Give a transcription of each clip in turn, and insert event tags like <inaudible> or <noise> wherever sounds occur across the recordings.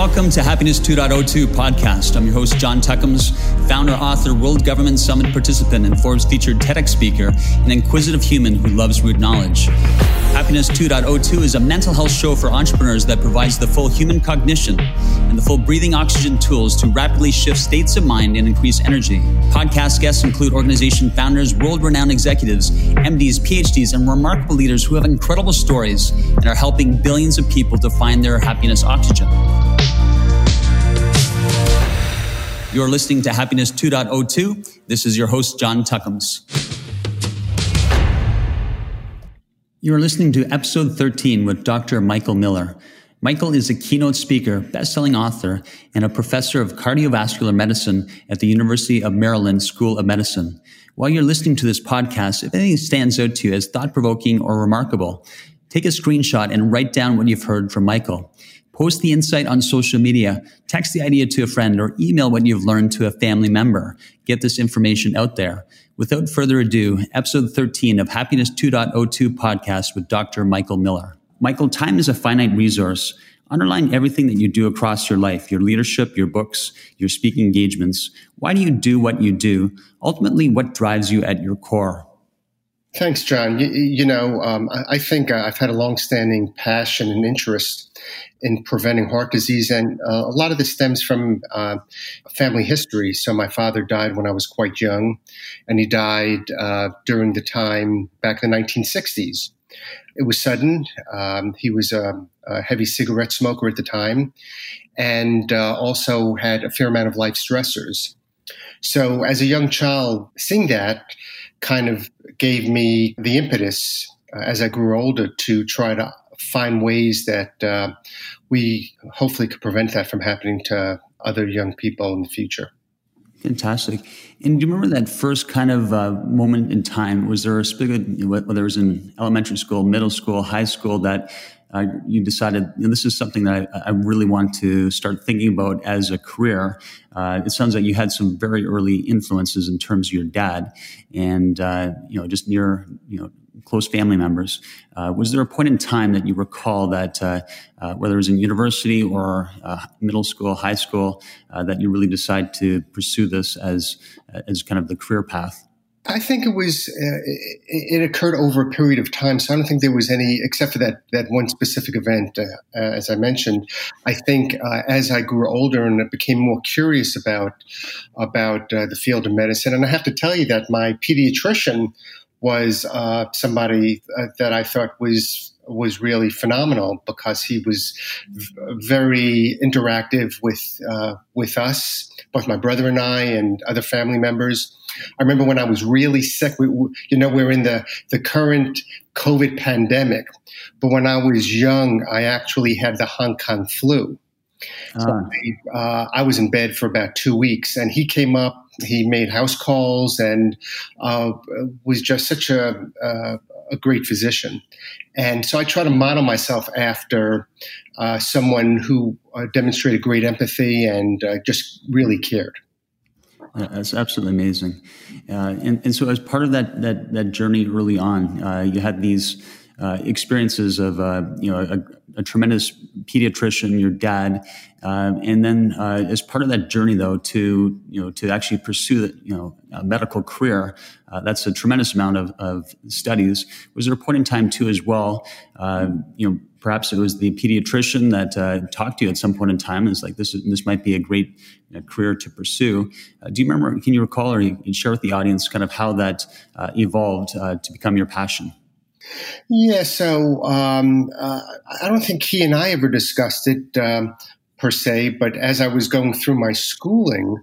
Welcome to Happiness 2.02 podcast. I'm your host, John Tuckums, founder, author, World Government Summit participant, and Forbes featured TEDx speaker, an inquisitive human who loves root knowledge. Happiness 2.02 is a mental health show for entrepreneurs that provides the full human cognition and the full breathing oxygen tools to rapidly shift states of mind and increase energy. Podcast guests include organization founders, world renowned executives, MDs, PhDs, and remarkable leaders who have incredible stories and are helping billions of people to find their happiness oxygen. You're listening to Happiness 2.02. This is your host, John Tuckums. You are listening to episode 13 with Dr. Michael Miller. Michael is a keynote speaker, best-selling author, and a professor of cardiovascular medicine at the University of Maryland School of Medicine. While you're listening to this podcast, if anything stands out to you as thought-provoking or remarkable, take a screenshot and write down what you've heard from Michael. Post the insight on social media, text the idea to a friend, or email what you've learned to a family member. Get this information out there. Without further ado, episode 13 of Happiness 2.02 podcast with Dr. Michael Miller. Michael, time is a finite resource. Underline everything that you do across your life, your leadership, your books, your speaking engagements, why do you do what you do? Ultimately, what drives you at your core? Thanks, John. You, you know, um, I, I, think uh, I've had a longstanding passion and interest in preventing heart disease, and uh, a lot of this stems from uh, family history. So, my father died when I was quite young, and he died uh, during the time back in the 1960s. It was sudden. Um, he was a, a, heavy cigarette smoker at the time, and uh, also had a fair amount of life stressors. So, as a young child, seeing that kind of gave me the impetus uh, as I grew older to try to find ways that uh, we hopefully could prevent that from happening to other young people in the future. Fantastic. And do you remember that first kind of uh, moment in time? Was there a spigot, whether it was in elementary school, middle school, high school, that you decided you know, this is something that I, I, really want to start thinking about as a career. Uh, it sounds like you had some very early influences in terms of your dad, and uh, you know just near you know close family members. Uh, was there a point in time that you recall that uh, uh, whether it was in university or middle school, high school, that you really decided to pursue this as as kind of the career path? I think it was uh, it, occurred over a period of time, so I don't think there was any, except for that that one specific event, uh, uh, as I mentioned. I think uh, as I grew older and became more curious about about uh, the field of medicine, and I have to tell you that my pediatrician was uh, somebody that I thought was was really phenomenal because he was v- very interactive with with us, both my brother and I, and other family members I remember when I was really sick. We, you know, we're in the, the current COVID pandemic, but when I was young, I actually had the Hong Kong flu. So ah. I, uh, I, was in bed for about two weeks, and he came up. He made house calls and uh, was just such a, uh, a great physician. And so I try to model myself after uh, someone who uh, demonstrated great empathy and uh, just really cared. That's absolutely amazing. Uh, and, and so, as part of that that, that journey early on, uh, you had these uh, experiences of uh, you know a, a, tremendous pediatrician, your dad, uh, and then uh, as part of that journey, though, to you know to actually pursue the, you know a medical career, that's a tremendous amount of, of studies. Was there a point in time too, as well? you know perhaps it was the pediatrician that uh, talked to you at some point in time and it's like this is, this might be a great you know, career to pursue uh, do you remember can you recall or you can share with the audience kind of how that uh, evolved uh, to become your passion yeah so um, uh, i don't think he and i ever discussed it um, per se but as i was going through my schooling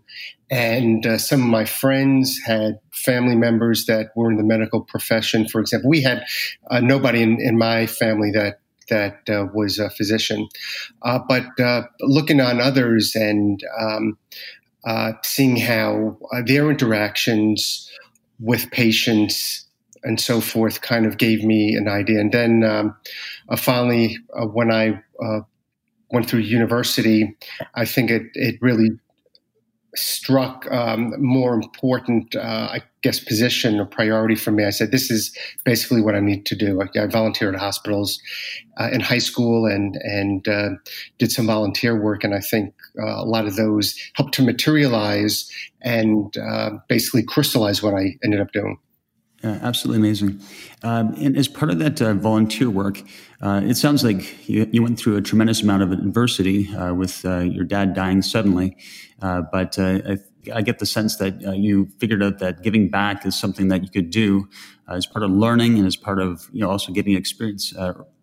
and uh, some of my friends had family members that were in the medical profession. For example, we had uh, nobody in, in my family that that uh, was a physician. Uh, but uh, looking on others and um, uh, seeing how uh, their interactions with patients and so forth kind of gave me an idea. And then um, finally, when I went through university, I think it, it really struck um, more important, uh, I guess position or priority for me. I said this is basically what I need to do. I, I volunteered at hospitals uh, in high school and and uh, did some volunteer work, and I think uh, a lot of those helped to materialize and uh, basically crystallize what I ended up doing. Yeah, absolutely amazing. Um, and as part of that uh, volunteer work, uh, it sounds like you, you, went through a tremendous amount of adversity uh, with uh, your dad dying suddenly. Uh, but uh, I, I, get the sense that you figured out that giving back is something that you could do as part of learning and as part of you know also getting experience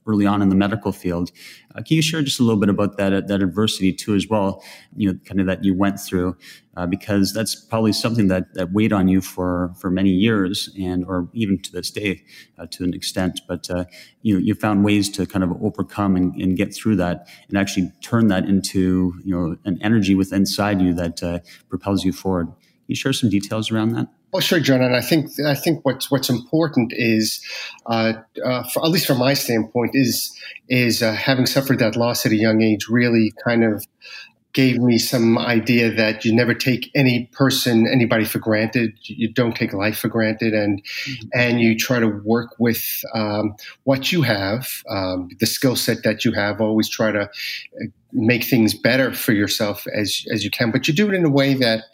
early on in the medical field. Uh, can you share just a little bit about that that adversity too, as well? You know, kind of that you went through, uh, because that's probably something that that weighed on you for for many years, and or even to this day, uh, to an extent. But uh, you know you found ways to kind of overcome and, and, get through that, and actually turn that into you know an energy within inside you that uh, propels you forward. Can you share some details around that? Well, sure, John, and I think I think what's what's important is, uh, uh, for, at least from my standpoint, is is uh, having suffered that loss at a young age really kind of gave me some idea that you never take any person, anybody for granted. You don't take life for granted, and mm-hmm. and you try to work with um, what you have, um, the skill set that you have. Always try to uh, make things better for yourself as as you can, but you do it in a way that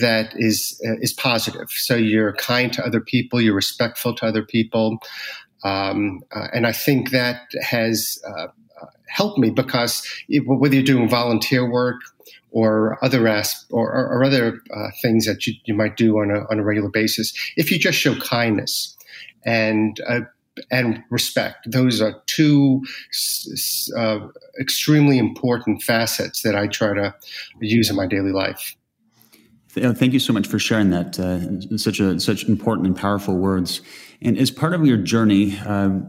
that is uh, is positive. So you're kind to other people, you're respectful to other people. Um, uh, and I think that has uh, help me because it, whether you're doing volunteer work or other as, or, or, other uh, things that you, you might do on a, on a regular basis, if you just show kindness and uh, and respect, those are two uh, extremely important facets that I try to use in my daily life. Thank you so much for sharing that. Uh, such a such important and powerful words. And as part of your journey, uh,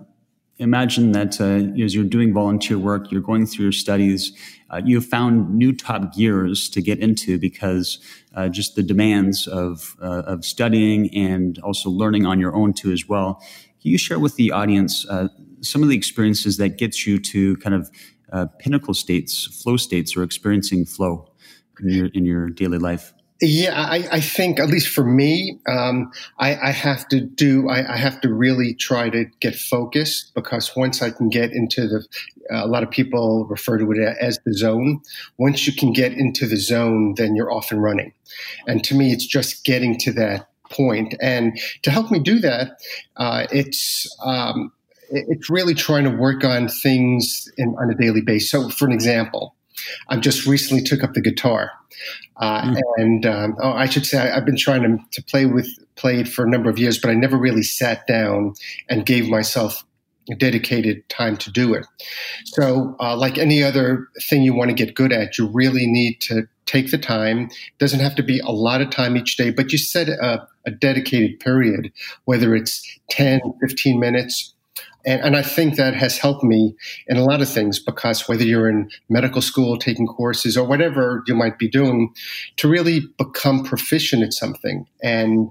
imagine that uh, as you're doing volunteer work, you're going through your studies, uh, you found new top gears to get into because uh, just the demands of uh, of studying and also learning on your own too as well. Can you share with the audience uh, some of the experiences that gets you to kind of uh, pinnacle states, flow states, or experiencing flow in your in your daily life? Yeah, I, I, think at least for me, um, I, I, have to do. I, I, have to really try to get focused because once I can get into the, uh, a lot of people refer to it as the zone. Once you can get into the zone, then you're off and running. And to me, it's just getting to that point. And to help me do that, uh, it's um, it's really trying to work on things in, on a daily basis. So, for an example, I just recently took up the guitar. Uh, mm. And um, oh, I should say I, have been trying to, to play with play it for a number of years, but I never really sat down and gave myself dedicated time to do it. So, uh, like any other thing you want to get good at, you really need to take the time. It doesn't have to be a lot of time each day, but you set a, a dedicated period, whether it's 10, 15 minutes, and, and, I think that has helped me in a lot of things because whether you're in medical school taking courses or whatever you might be doing, to really become proficient at something, and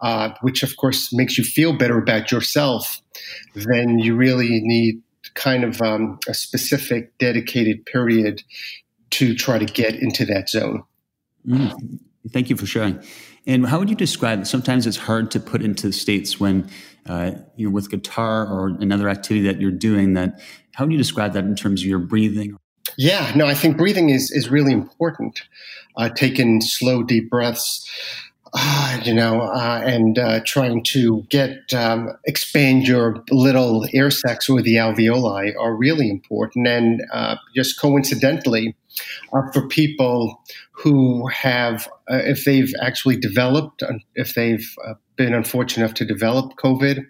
uh, which of course makes you feel better about yourself, then you really need kind of um, a specific dedicated period to try to get into that zone. Mm. Thank you for sharing. And how would you describe? Sometimes it's hard to put into states when uh, you know with guitar or another activity that you're doing. That how would you describe that in terms of your breathing? Yeah, no, I think breathing is is really important. Uh, taking slow, deep breaths. <sighs> You know, uh, and uh, trying to get um, expand your little air sacs or the alveoli are really important. And uh, just coincidentally, uh, for people who have, uh, if they've actually developed, if they've been unfortunate enough to develop COVID,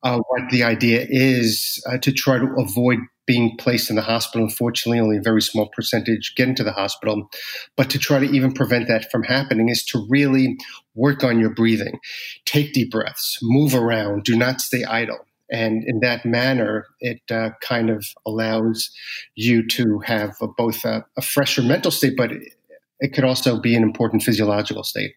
what the idea is to try to avoid being placed in the hospital. Unfortunately, only a very small percentage get into the hospital. But to try to even prevent that from happening is to really work on your breathing. Take deep breaths, move around, do not stay idle. And in that manner, it uh, kind of allows you to have a, both a, a, fresher mental state, but it, it could also be an important physiological state.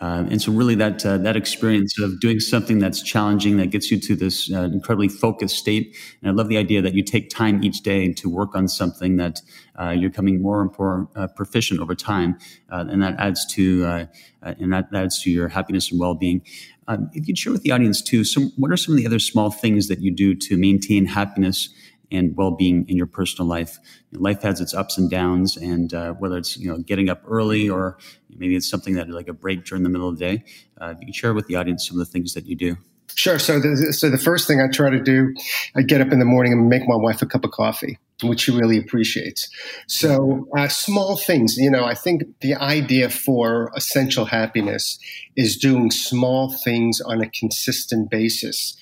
Um, and so, really, that uh, that experience of doing something that's challenging that gets you to this uh, incredibly focused state. And I love the idea that you take time each day to work on something that uh, you're becoming more and more uh, proficient over time, uh, and that adds to uh, and that adds to your happiness and well being. Um, if you'd share with the audience too, some what are some of the other small things that you do to maintain happiness and well-being in your personal life? Life has its ups and downs, and uh, whether it's you know getting up early or maybe it's something that like a break during the middle of the day, uh, you can share with the audience some of the things that you do. Sure. So, the, so the first thing I try to do, I get up in the morning and make my wife a cup of coffee, which she really appreciates. So, uh, small things. You know, I think the idea for essential happiness is doing small things on a consistent basis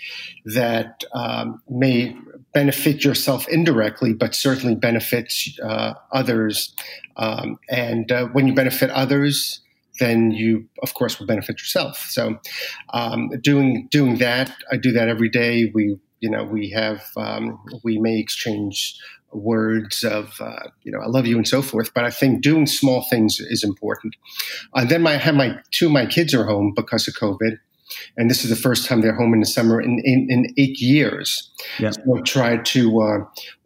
that um, may benefit yourself indirectly, but certainly benefits uh, others. Um, and uh, when you benefit others, then you, of course, will benefit yourself. So, um, doing doing that, I do that every day. We, you know, we have um, we may exchange words of uh, you know I love you and so forth. But I think doing small things is important. And then my have my two of my kids are home because of COVID, and this is the first time they're home in the summer in, in, in eight years. Yeah. So I try to uh,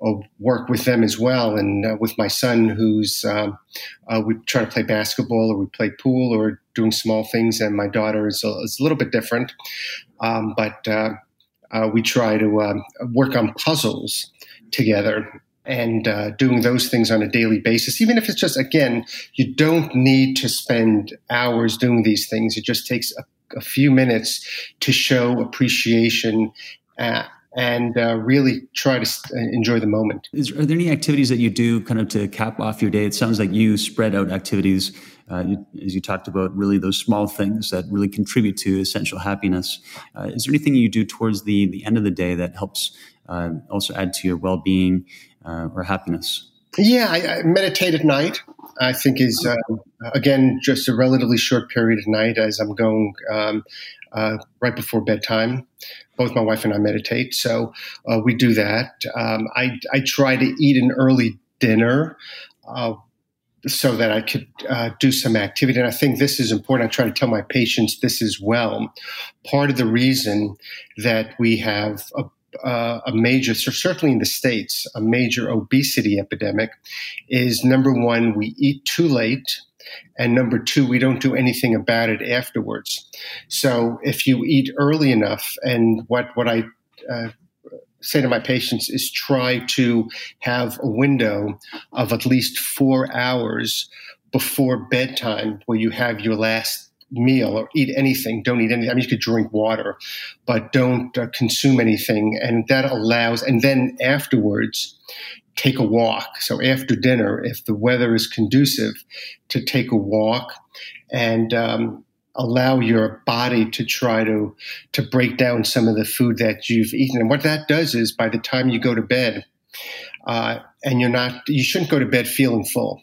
uh, work with them as well, and uh, with my son, who's um, uh, we try to play basketball or we play pool or doing small things, and my daughter is a, is a little bit different, um, but uh, uh, we try to work on puzzles together and uh, doing those things on a daily basis, even if it's just, again, you don't need to spend hours doing these things. It just takes a a few minutes to show appreciation uh, and uh, really try to uh, enjoy the moment. Is, are there any activities that you do kind of to cap off your day? It sounds like you spread out activities, uh, you, as you talked about, really those small things that really contribute to essential happiness. Uh, is there anything you do towards the, the end of the day that helps uh, also add to your well being or happiness? Yeah, I, I, meditate at night. I think is uh, again just a relatively short period of night as I'm going um, uh, right before bedtime. Both my wife and I meditate, so uh, we do that. Um, I I try to eat an early dinner. Uh, so that I could uh, do some activity. And I think this is important. I try to tell my patients this as well. Part of the reason that we have a uh, a major, certainly in the States, a major obesity epidemic is number one, we eat too late. And number two, we don't do anything about it afterwards. So if you eat early enough, and what, what I uh, say to my patients is try to have a window of at least four hours before bedtime where you have your last meal or eat anything. Don't eat anything. I mean, you could drink water, but don't uh, consume anything. And that allows, and then afterwards, take a walk. So after dinner, if the weather is conducive, to take a walk and um, allow your body to try to to break down some of the food that you've eaten. And what that does is, by the time you go to bed, uh, and you're not, you shouldn't go to bed feeling full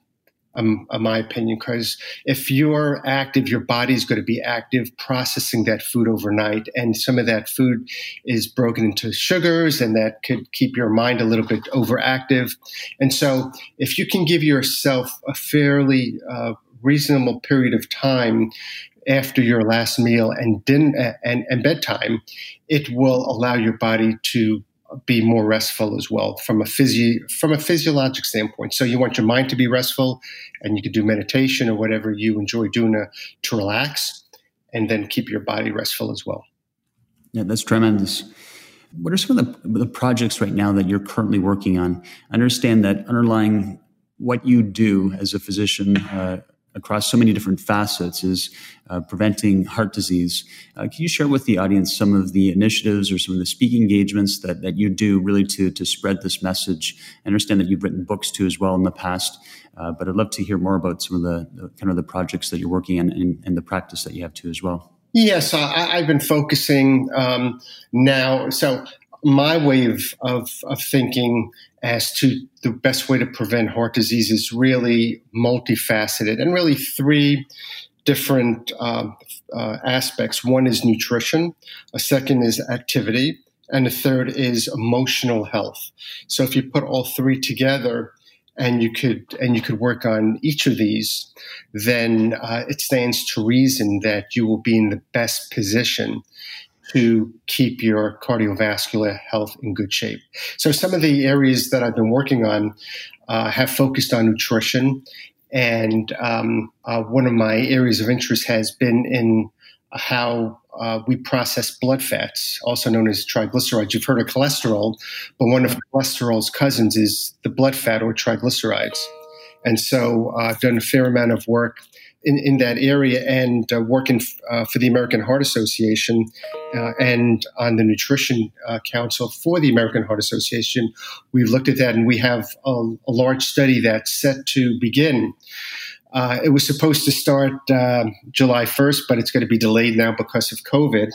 um, in my opinion, because if you're active, your body's going to be active processing that food overnight. And some of that food is broken into sugars, and that could keep your mind a little bit overactive. And so, if you can give yourself a fairly uh, reasonable period of time after your last meal and, din- and, and bedtime, it will allow your body to be more restful as well from a physio- from a physiologic standpoint. So you want your mind to be restful, and you can do meditation or whatever you enjoy doing to, to relax, and then keep your body restful as well. Yeah, that's tremendous. What are some of the, the projects right now that you're currently working on? I understand that underlying what you do as a physician. Uh, across so many different facets is uh, preventing heart disease. Uh, can you share with the audience some of the initiatives or some of the speaking engagements that, that you do really to, to spread this message? I understand that you've written books too as well in the past, uh, but I'd love to hear more about some of the, the, kind of the projects that you're working on and, and the practice that you have too as well. Yes, I, have been focusing um, now. So my way of, of, of thinking as to the best way to prevent heart disease is really multifaceted and really three different uh, uh, aspects. One is nutrition, a second is activity, and the third is emotional health. So if you put all three together, and you could and you could work on each of these, then uh, it stands to reason that you will be in the best position to keep your cardiovascular health in good shape. So, some of the areas that I've been working on uh, have focused on nutrition. And um, uh, one of my areas of interest has been in how uh, we process blood fats, also known as triglycerides. You've heard of cholesterol, but one of cholesterol's cousins is the blood fat or triglycerides. And so uh, I've done a fair amount of work in, in that area and uh, working uh, for the American Heart Association uh, and on the Nutrition uh, Council for the American Heart Association. We've looked at that and we have a, a large study that's set to begin. Uh, it was supposed to start uh, July 1st, but it's going to be delayed now because of COVID.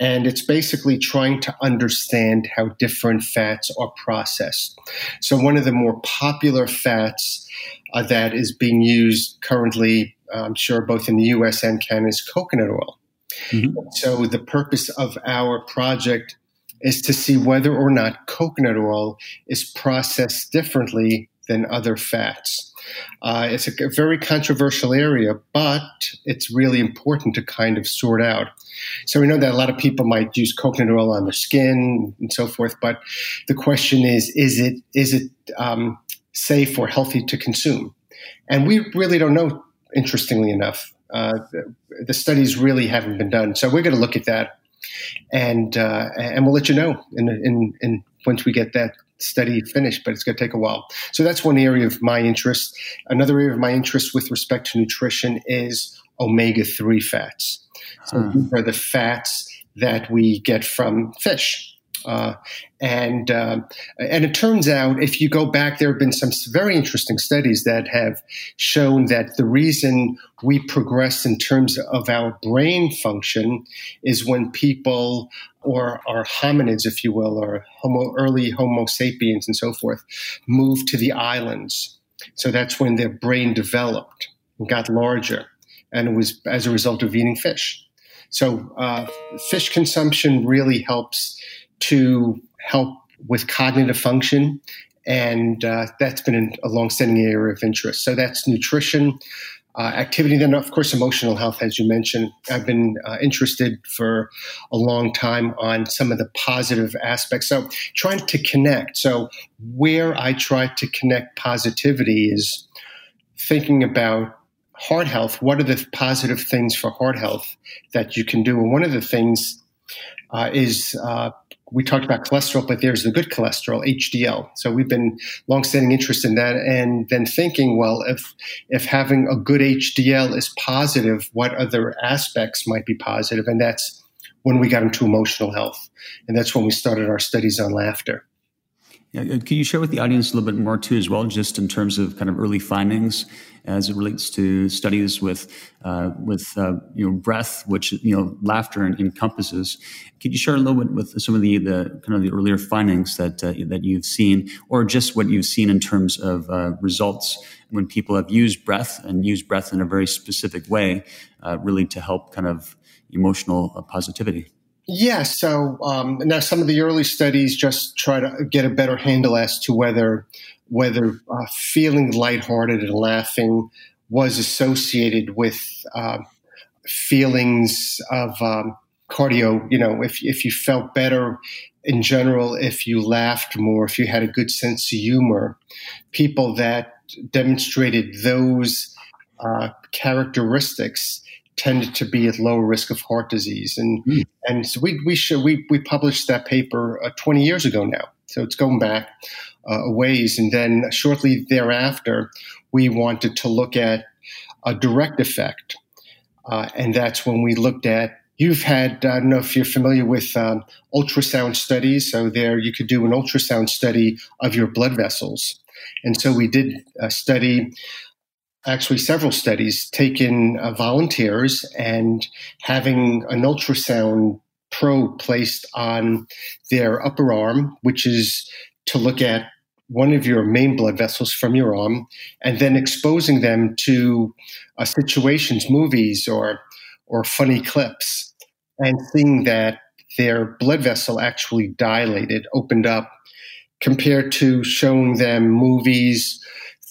And it's basically trying to understand how different fats are processed. So, one of the more popular fats uh, that is being used currently, I'm sure both in the US and Canada, is coconut oil. Mm-hmm. So, the purpose of our project is to see whether or not coconut oil is processed differently than other fats. Uh, it's a very controversial area, but it's really important to kind of sort out. So we know that a lot of people might use coconut oil on their skin and so forth, but the question is: is it is it um, safe or healthy to consume? And we really don't know. Interestingly enough, uh, the, the, studies really haven't been done. So we're going to look at that, and uh, and we'll let you know in, in, in once we get that study finished, but it's going to take a while. So that's one area of my interest. Another area of my interest with respect to nutrition is omega 3 fats. So hmm. these are the fats that we get from fish. Uh, and uh, and it turns out, if you go back, there have been some very interesting studies that have shown that the reason we progress in terms of our brain function is when people or our hominids, if you will, or homo, early Homo sapiens and so forth, moved to the islands. So that's when their brain developed and got larger, and it was as a result of eating fish. So uh, fish consumption really helps to help with cognitive function. And uh, that's been a long-standing area of interest. So that's nutrition, uh, activity. Then, of course, emotional health, as you mentioned. I've been uh, interested for a long time on some of the positive aspects. So, trying to connect. So, where I try to connect positivity is thinking about heart health. What are the positive things for heart health that you can do? And one of the things uh, is uh, we talked about cholesterol, but there's the good cholesterol, HDL. So we've been longstanding interest in that, and then thinking, well, if if having a good HDL is positive, what other aspects might be positive? And that's when we got into emotional health, and that's when we started our studies on laughter. Uh, can you share with the audience a little bit more too, as well, just in terms of kind of early findings as it relates to studies with uh, with uh, you know breath, which you know laughter encompasses. Could you share a little bit with some of the, the kind of the earlier findings that uh, that you've seen, or just what you've seen in terms of uh, results when people have used breath and used breath in a very specific way, uh, really to help kind of emotional positivity? Yeah, so um, now some of the early studies just try to get a better handle as to whether whether uh, feeling lighthearted and laughing was associated with uh, feelings of um, cardio. You know, if if you felt better in general, if you laughed more, if you had a good sense of humor, people that demonstrated those uh, characteristics tended to be at lower risk of heart disease. And mm. and so we we should, we we published that paper uh, 20 years ago now. So it's going back uh, a ways. And then shortly thereafter, we wanted to look at a direct effect, uh, and that's when we looked at. You've had, I don't know if you're familiar with um, ultrasound studies. So, there you could do an ultrasound study of your blood vessels. And so, we did a study actually several studies taking uh, volunteers and having an ultrasound probe placed on their upper arm, which is to look at one of your main blood vessels from your arm, and then exposing them to uh, situations, movies, or or funny clips, and seeing that their blood vessel actually dilated, opened up, compared to showing them movies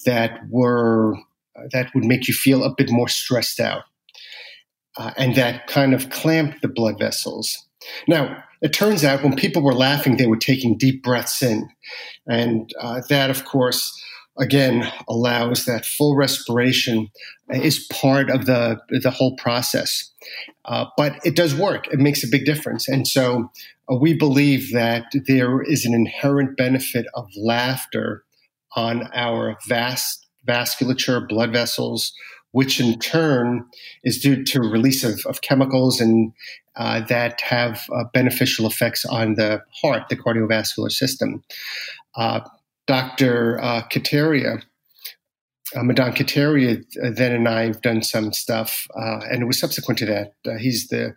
that were that would make you feel a bit more stressed out. Uh, and that kind of clamped the blood vessels. Now, it turns out when people were laughing, they were taking deep breaths in. And uh, that, of course, again allows that full respiration is part of the the whole process. Uh, but it does work. It makes a big difference, and so uh, we believe that there is an inherent benefit of laughter on our vast vasculature, blood vessels, which in turn is due to release of, of chemicals and uh, that have uh, beneficial effects on the heart, the cardiovascular system. Uh, Dr. Uh, Kataria, uh, Madan Kataria, uh, then and I have done some stuff, uh, and it was subsequent to that. He's the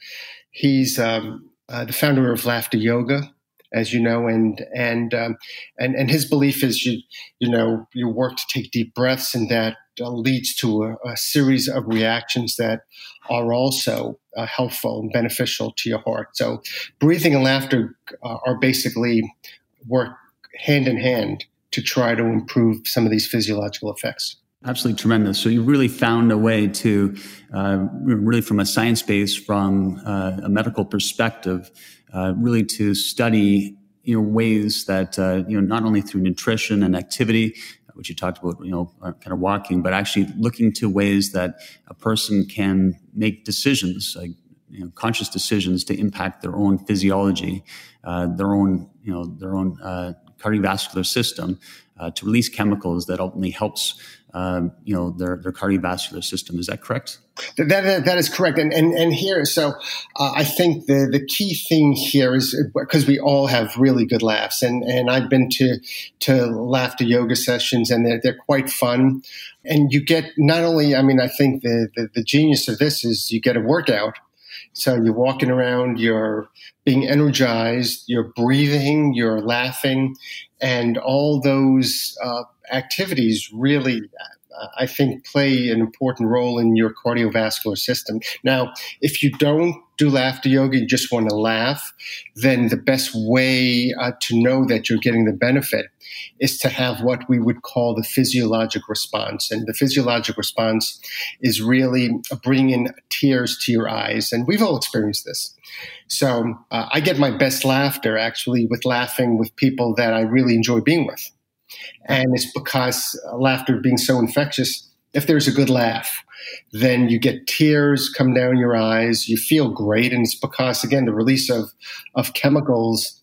he's um, the founder of Laughter Yoga, as you know, and and um, and and his belief is you you know you work to take deep breaths, and that uh, leads to a, a, series of reactions that are also uh, helpful and beneficial to your heart. So, breathing and laughter uh, are basically work hand in hand to try to improve some of these physiological effects. Absolutely tremendous. So you really found a way to, uh, really from a science base, from uh, a medical perspective, uh, really to study you know ways that uh, you know not only through nutrition and activity, which you talked about, you know, uh, kind of walking, but actually looking to ways that a person can make decisions, like you know, conscious decisions to impact their own physiology, uh, their own, you know, their own uh, cardiovascular system uh, to release chemicals that ultimately helps um, you know their their cardiovascular system. Is that correct? That, that, that is correct. And and, and here, so uh, I think the the key thing here is because we all have really good laughs, and and I've been to to laughter yoga sessions, and they're they're quite fun. And you get not only, I mean, I think the, the, the genius of this is you get a workout so you're walking around, you're being energized, you're breathing, you're laughing, and all those uh, activities really, uh, I think, play an important role in your cardiovascular system. Now, if you don't do laughter yoga, you just want to laugh, then the best way uh, to know that you're getting the benefit is to have what we would call the physiologic response. And the physiologic response is really bringing tears to your eyes. And we've all experienced this. So uh, I get my best laughter actually with laughing with people that I really enjoy being with. And it's because laughter being so infectious, if there's a good laugh, then you get tears come down your eyes. You feel great. And it's because, again, the release of, of chemicals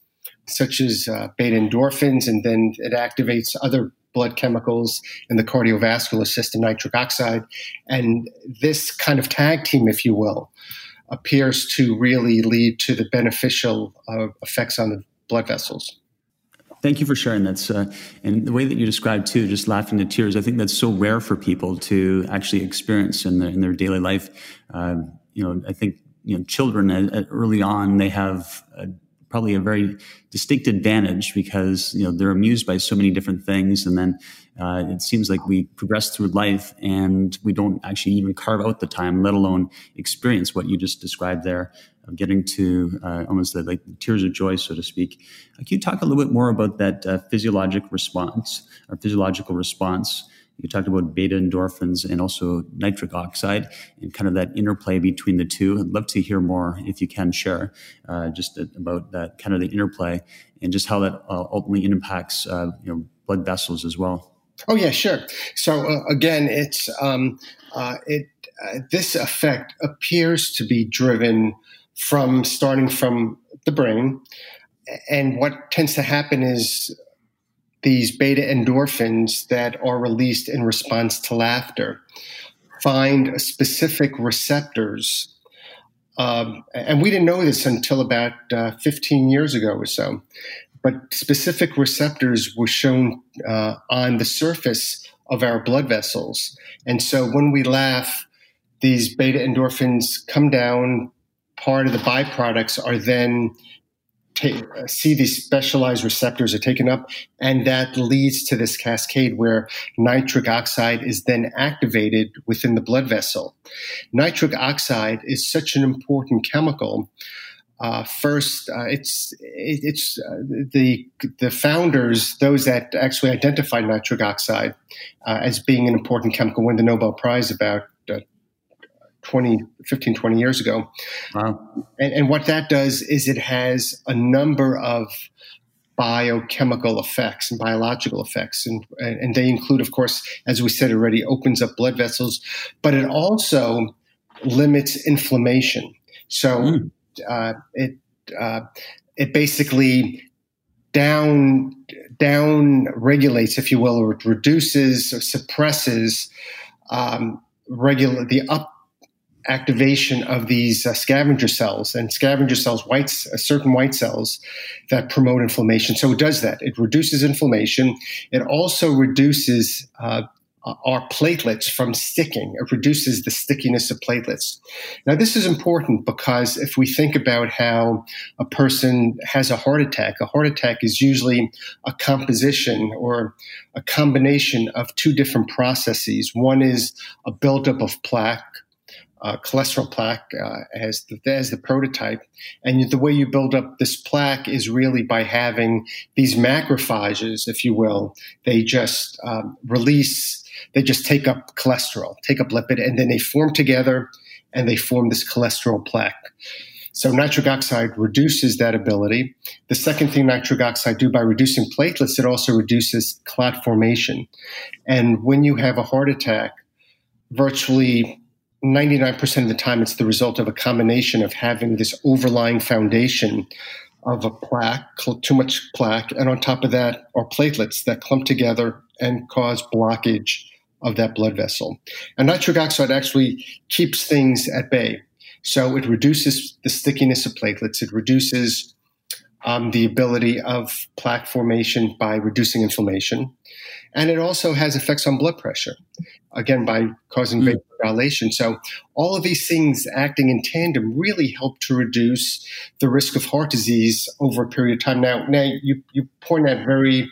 such as uh, beta endorphins, and then it activates other blood chemicals in the cardiovascular system, nitric oxide. And this kind of tag team, if you will, appears to really lead to the beneficial uh, effects on the blood vessels. Thank you for sharing that. Uh, and the way that you described too, just laughing to tears, I think that's so rare for people to actually experience in their, in their daily life. Uh, you know, I think you know children uh, early on they have a probably a very distinct advantage because you know they're amused by so many different things, and then uh, it seems like we progress through life and we don't actually even carve out the time, let alone experience what you just described there of getting to uh, almost the, like tears of joy, so to speak. Uh, can you talk a little bit more about that uh, physiologic response or physiological response? You talked about beta endorphins and also nitric oxide and kind of that interplay between the two. I'd love to hear more if you can share uh, just about that kind of the interplay and just how that uh, ultimately impacts uh, you know blood vessels as well. Oh yeah, sure. So uh, again, it's um, uh, it uh, this effect appears to be driven from starting from the brain, and what tends to happen is these beta endorphins that are released in response to laughter find specific receptors. Um, and we didn't know this until about uh, 15 years ago or so. But specific receptors were shown uh, on the surface of our blood vessels. And so when we laugh, these beta endorphins come down. Part of the byproducts are then take, uh, see these specialized receptors are taken up, and that leads to this cascade where nitric oxide is then activated within the blood vessel. Nitric oxide is such an important chemical. Uh, first, uh, it's it, it's uh, the the founders, those that actually identified nitric oxide uh, as being an important chemical, won the Nobel Prize about 20, 15, 20 years ago. Wow. And, and what that does is it has a number of biochemical effects and biological effects. And, and they include, of course, as we said already, opens up blood vessels, but it also limits inflammation. So mm. uh, it, uh, it basically down down regulates, if you will, or it reduces or suppresses um, regular the up activation of these uh, scavenger cells and scavenger cells, whites, uh, certain white cells that promote inflammation. So it does that. It reduces inflammation. It also reduces uh, our platelets from sticking. It reduces the stickiness of platelets. Now, this is important because if we think about how a person has a heart attack, a heart attack is usually a composition or a combination of two different processes. One is a buildup of plaque. Uh, cholesterol plaque uh, as the, as the prototype, and the way you build up this plaque is really by having these macrophages, if you will. They just um, release they just take up cholesterol, take up lipid, and then they form together and they form this cholesterol plaque. So nitric oxide reduces that ability. The second thing nitric oxide do by reducing platelets, it also reduces clot formation. And when you have a heart attack, virtually 99% of the time, it's the result of a combination of having this overlying foundation of a plaque, too much plaque, and on top of that are platelets that clump together and cause blockage of that blood vessel. And nitric oxide actually keeps things at bay. So it reduces the stickiness of platelets. It reduces um, the ability of plaque formation by reducing inflammation. And it also has effects on blood pressure, again, by causing mm. vasodilation. So all of these things acting in tandem really help to reduce the risk of heart disease over a period of time. Now, now you, you point out very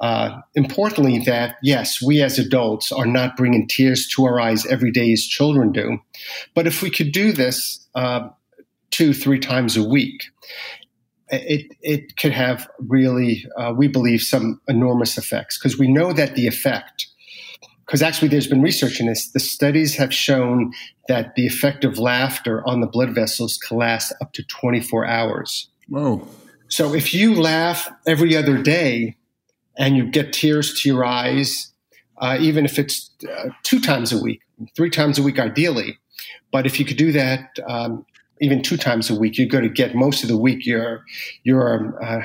uh, importantly, that yes, we as adults are not bringing tears to our eyes every day as children do. But if we could do this uh, two, three times a week, it, it could have really, uh, we believe, some enormous effects because we know that the effect, because actually there's been research in this, the studies have shown that the effect of laughter on the blood vessels can last up to 24 hours. Whoa. So if you laugh every other day, and you get tears to your eyes, uh, even if it's uh, two times a week, three times a week, ideally. But if you could do that um, even two times a week, you're going to get most of the week your your uh,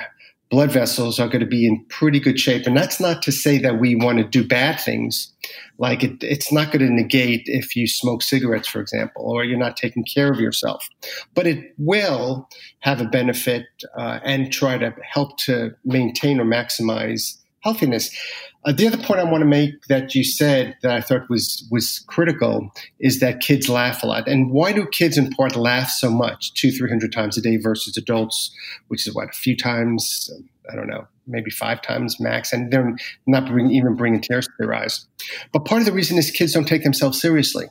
blood vessels are going to be in pretty good shape. And that's not to say that we want to do bad things. Like it, it's not going to negate if you smoke cigarettes, for example, or you're not taking care of yourself. But it will have a benefit uh, and try to help to maintain or maximize healthiness. Uh, the other point I want to make that you said that I thought was was critical is that kids laugh a lot. And why do kids in part laugh so much, two, three hundred times a day versus adults, which is what a few times, I don't know, maybe five times max, and they're not bring, even bringing tears to their eyes. But part of the reason is kids don't take themselves seriously.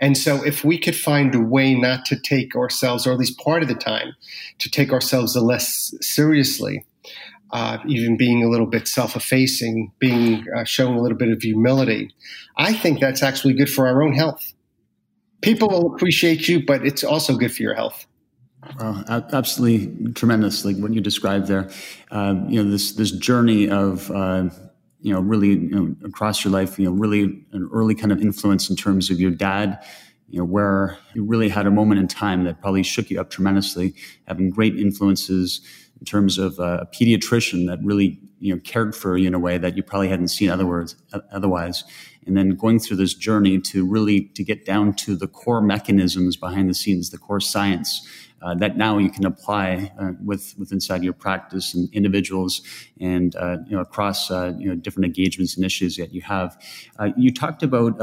And so, if we could find a way not to take ourselves, or at least part of the time, to take ourselves less seriously, uh, even being a little bit self-effacing, being uh, showing a little bit of humility. I think that's actually good for our own health. People will appreciate you, but it's also good for your health. Well, absolutely tremendous, like what you described there. Uh, you know, this this journey of uh, you know really you know, across your life, you know, really an early kind of influence in terms of your dad you know, where you really had a moment in time that probably shook you up tremendously, having great influences in terms of a pediatrician that really you know cared for you in a way that you probably hadn't seen otherwise otherwise and then going through this journey to really to get down to the core mechanisms behind the scenes the core science uh, that now you can apply uh, with with inside your practice and individuals and uh, you know across uh, you know different engagements and issues that you have. Uh, you talked about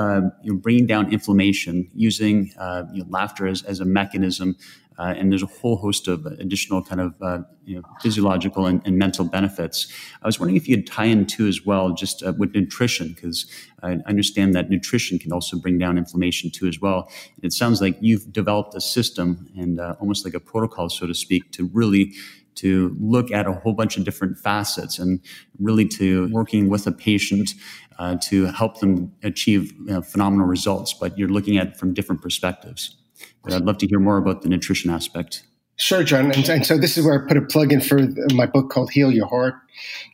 you know, bringing down inflammation using you know, laughter as, as a mechanism uh, and there's a whole host of additional kind of uh, you know, physiological and, and, mental benefits. I was wondering if you could tie in too as well, just uh, with nutrition, because I understand that nutrition can also bring down inflammation too as well. It sounds like you've developed a system and uh, almost like a protocol, so to speak, to really to look at a whole bunch of different facets and really to working with a patient uh, to help them achieve you know, phenomenal results. But you're looking at from different perspectives. But I'd love to hear more about the nutrition aspect. Sure, John. And, and, so this is where I put a plug in for my book called Heal Your Heart.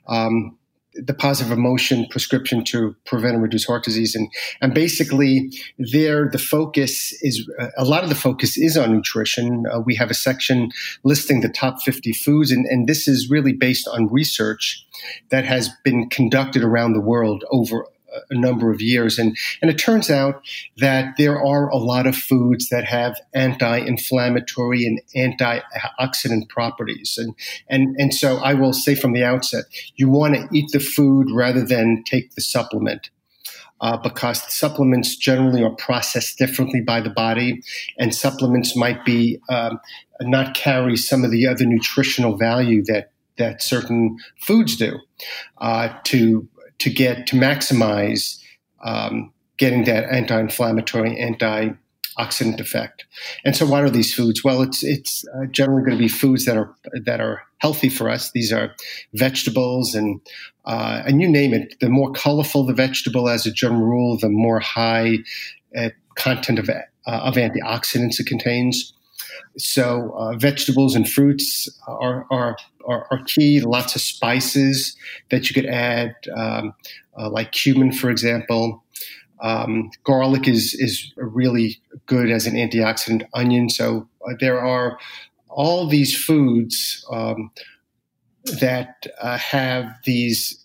Um, the positive emotion prescription to prevent and reduce heart disease and and basically there the focus is a lot of the focus is on nutrition uh, we have a section listing the top 50 foods and, and this is really based on research that has been conducted around the world over a number of years. And, and it turns out that there are a lot of foods that have anti-inflammatory and antioxidant properties. And, and, and so I will say from the outset, you want to eat the food rather than take the supplement. Uh, because supplements generally are processed differently by the body, and supplements might be um, not carry some of the other nutritional value that that certain foods do. Uh, to to get to maximize um, getting that anti-inflammatory, antioxidant effect. And so, what are these foods? Well, it's it's uh, generally going to be foods that are that are healthy for us. These are vegetables and uh, and you name it. The more colorful the vegetable, as a general rule, the more high uh, content of uh, of antioxidants it contains. So uh, vegetables and fruits are, are, are, are, key. Lots of spices that you could add, um, uh, like cumin, for example. Um, garlic is is really good as an antioxidant. Onion. So uh, there are all these foods um, that uh, have these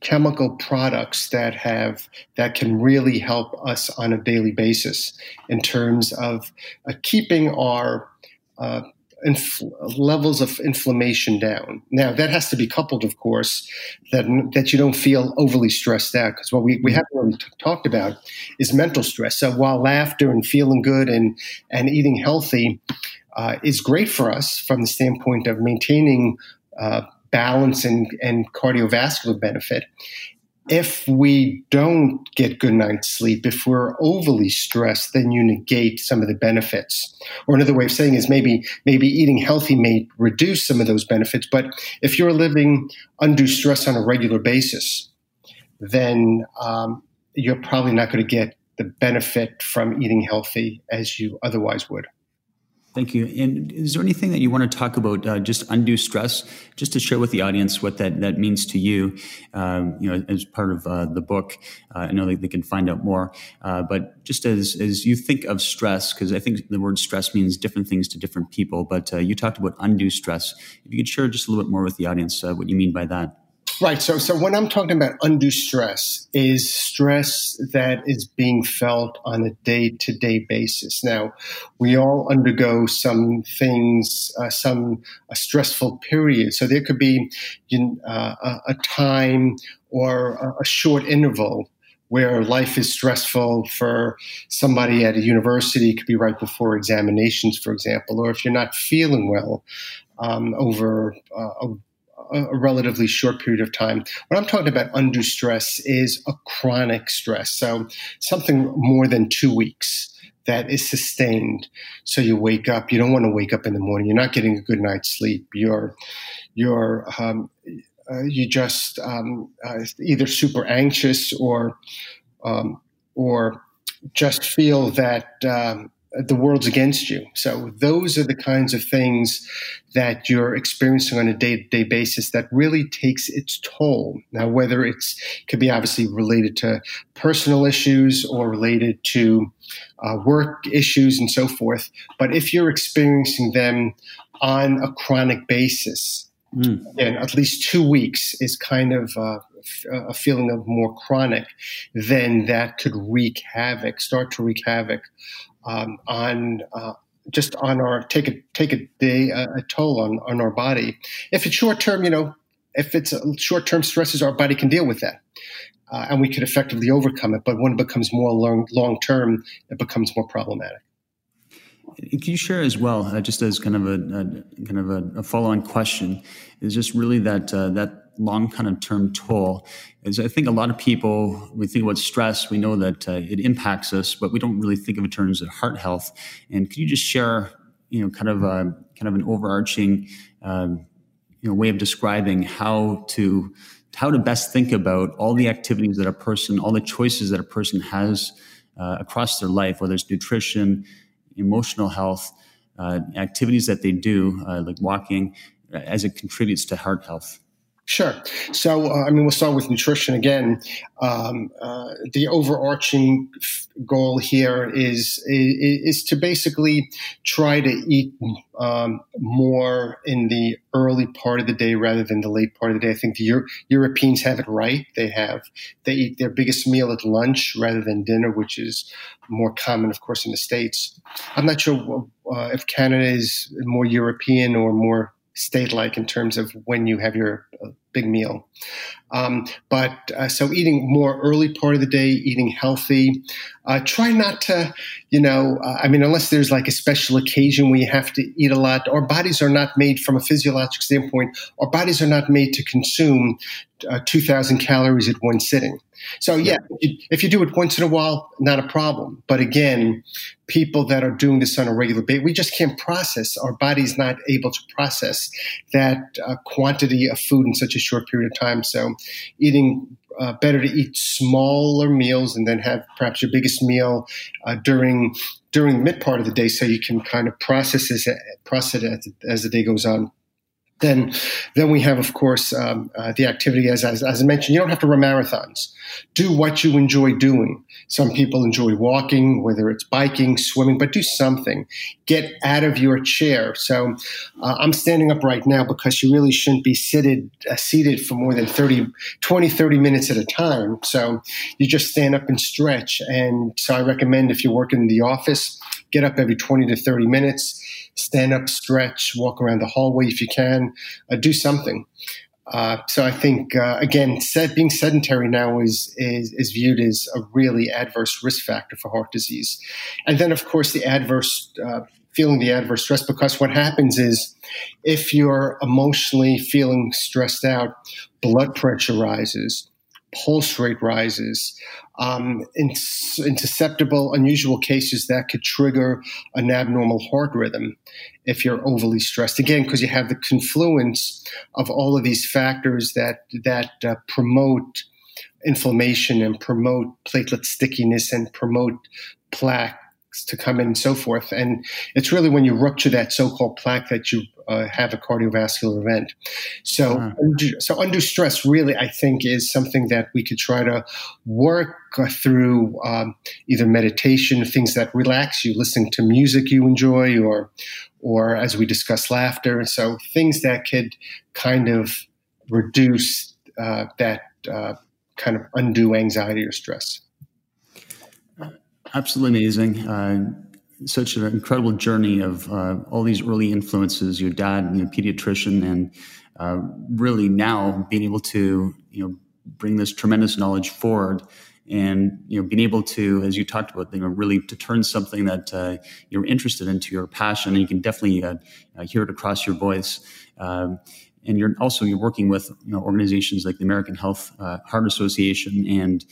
chemical products that have that can really help us on a daily basis in terms of uh, keeping our uh, infl- levels of inflammation down. Now that has to be coupled, of course, that that you don't feel overly stressed out because what we, we haven't really t- talked about is mental stress. So while laughter and feeling good and and eating healthy uh, is great for us from the standpoint of maintaining uh, balance and, and cardiovascular benefit. If we don't get good night's sleep, if we're overly stressed, then you negate some of the benefits. Or another way of saying is maybe maybe eating healthy may reduce some of those benefits. But if you're living undue stress on a regular basis, then um, you're probably not going to get the benefit from eating healthy as you otherwise would. Thank you. And is there anything that you want to talk about, uh, just undue stress, just to share with the audience what that, that means to you, um, you know, as part of uh, the book? Uh, I know that they can find out more, uh, but just as, as you think of stress, because I think the word stress means different things to different people, but uh, you talked about undue stress. If you could share just a little bit more with the audience uh, what you mean by that. Right. So, so when I'm talking about undue stress, is stress that is being felt on a day to day basis. Now, we all undergo some things, uh, some a stressful period. So there could be you know, uh, a, time or a, a short interval where life is stressful for somebody at a university, it could be right before examinations, for example, or if you're not feeling well um, over uh, a a relatively short period of time. What I'm talking about undue stress is a chronic stress. So something more than two weeks that is sustained. So you wake up, you don't want to wake up in the morning. You're not getting a good night's sleep. You're, you're, um, uh, you just um, uh, either super anxious or, um, or just feel that um, the world's against you. So those are the kinds of things that you're experiencing on a day-to-day basis that really takes its toll. Now, whether it's could be obviously related to personal issues or related to uh, work issues and so forth, but if you're experiencing them on a chronic basis, mm. and at least two weeks is kind of uh, a feeling of more chronic, then that could wreak havoc, start to wreak havoc um, on uh, just on our take a take a day a, a toll on on our body. If it's short term, you know, if it's short term stresses, our body can deal with that. Uh, and we can effectively overcome it. But when it becomes more long long term, it becomes more problematic. Can you share as well, uh, just as kind of a, a kind of a, a follow on question, is just really that uh, that long kind of term toll is I think a lot of people, we think about stress, we know that uh, it impacts us, but we don't really think of it in terms of heart health. And could you just share, you know, kind of a, kind of an overarching, um, you know, way of describing how to how to best think about all the activities that a person, all the choices that a person has uh, across their life, whether it's nutrition, emotional health, uh, activities that they do, uh, like walking, as it contributes to heart health? Sure. So, uh, I mean, we'll start with nutrition again. Um, uh, the overarching f- goal here is, is, is to basically try to eat um, more in the early part of the day rather than the late part of the day. I think the Euro- Europeans have it right. They have they eat their biggest meal at lunch rather than dinner, which is more common, of course, in the states. I'm not sure uh, if Canada is more European or more state-like in terms of when you have your uh, big meal. Um, but uh, so eating more early part of the day, eating healthy. Uh, try not to, you know, uh, I mean, unless there's like a special occasion where you have to eat a lot. Our bodies are not made from a physiologic standpoint. Our bodies are not made to consume uh, 2,000 calories at one sitting. So yeah, if you do it once in a while, not a problem. But again, people that are doing this on a regular basis, we just can't process. Our body's not able to process that uh, quantity of food in such a short period of time. So eating uh, better to eat smaller meals and then have perhaps your biggest meal uh, during during the mid part of the day, so you can kind of process this process it as, as the day goes on. Then, then we have, of course, um, uh, the activity. As, as, as I mentioned, you don't have to run marathons. Do what you enjoy doing. Some people enjoy walking, whether it's biking, swimming, but do something. Get out of your chair. So, uh, I'm standing up right now because you really shouldn't be seated uh, seated for more than 30, 20, 30 minutes at a time. So, you just stand up and stretch. And so, I recommend if you're working in the office, get up every 20 to 30 minutes stand up, stretch, walk around the hallway if you can, uh, do something. Uh, so I think uh, again, set, being sedentary now is, is, is viewed as a really adverse risk factor for heart disease, and then of course the adverse uh, feeling the adverse stress because what happens is if you're emotionally feeling stressed out, blood pressure rises, pulse rate rises, um, in, in, susceptible, unusual cases that could trigger an abnormal heart rhythm if you're overly stressed. Again, because you have the confluence of all of these factors that that uh, promote inflammation and promote platelet stickiness and promote plaque to come in and so forth. And it's really when you rupture that so-called plaque that you uh, have a cardiovascular event. So, uh-huh. undue, so undue stress really, I think, is something that we could try to work through um, either meditation, things that relax you, listening to music you enjoy, or, or as we discussed, laughter. and So things that could kind of reduce uh, that uh, kind of undue anxiety or stress. Absolutely amazing. Uh, such an incredible journey of uh, all these early influences. Your dad, you know, pediatrician, and uh, really now being able to you know bring this tremendous knowledge forward, and you know being able to, as you talked about, you know, really to turn something that uh, you're interested into your passion, and you can definitely uh, uh, hear it across your voice. Um, and you're also you're working with you know, organizations like the American Health Heart Association and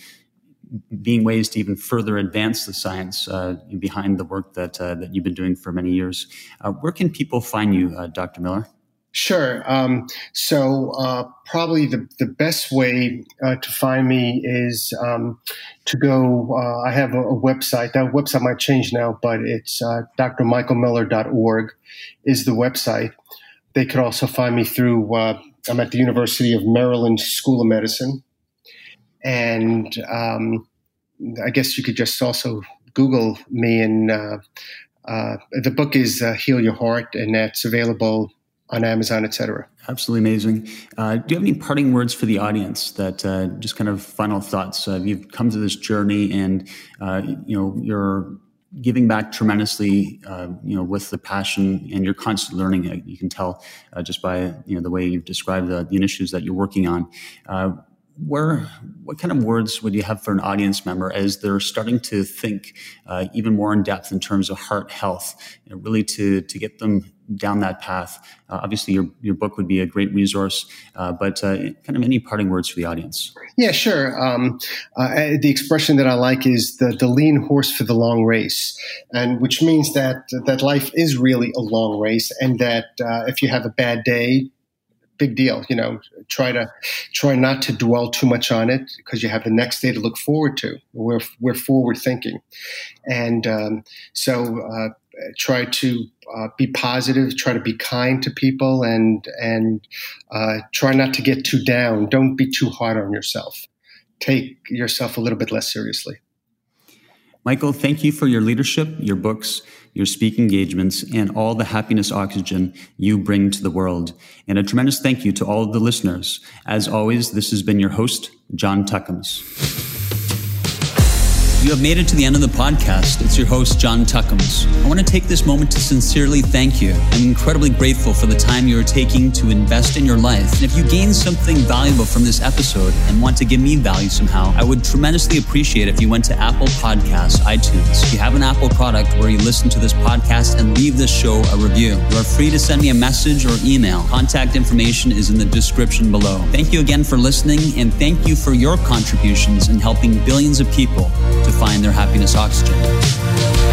being ways to even further advance the science uh, behind the work that uh, that you've been doing for many years. Uh, where can people find you, uh, Dr. Miller? Sure. Um, so uh, probably the, the best way uh, to find me is um, to go. I have a, a, website. That website might change now, but it's drmichaelmiller.org is the website. They could also find me through. I'm at the University of Maryland School of Medicine and um, I guess you could just also Google me. And uh, uh, the book is uh, Heal Your Heart, and that's available on Amazon, etc. Absolutely amazing. Uh, do you have any parting words for the audience? That uh, just kind of final thoughts. Uh, you've come to this journey, and you know you're giving back tremendously, uh, you know, with the passion and you're constantly learning. You can tell uh, just by you know the way you've described the, the initiatives that you're working on. Where what kind of words would you have for an audience member as they're starting to think uh, even more in depth in terms of heart health you know, really to to get them down that path? Uh, obviously your, your book would be a great resource uh, but uh, kind of any parting words for the audience. Yeah sure. Um, uh, the expression that i like is the, the lean horse for the long race and which means that that life is really a long race and that uh, if you have a bad day big deal. You know, try to try not to dwell too much on it because you have the next day to look forward to. We're we're forward thinking, and um, so uh, try to uh, be positive, try to be kind to people, and and uh, try not to get too down. Don't be too hard on yourself. Take yourself a little bit less seriously. Michael, thank you for your leadership, your books, your speaking engagements, and all the happiness oxygen you bring to the world. And a tremendous thank you to all of the listeners. As always, this has been your host, John Tuckums. You have made it to the end of the podcast. It's your host, John Tuckums. I want to take this moment to sincerely thank you. I'm incredibly grateful for the time you are taking to invest in your life. And if you gain something valuable from this episode and want to give me value somehow, I would tremendously appreciate it if you went to Apple Podcasts, iTunes. If you have an Apple product where you listen to this podcast and leave this show a review, you are free to send me a message or email. Contact information is in the description below. Thank you again for listening, and thank you for your contributions in helping billions of people to find their happiness oxygen.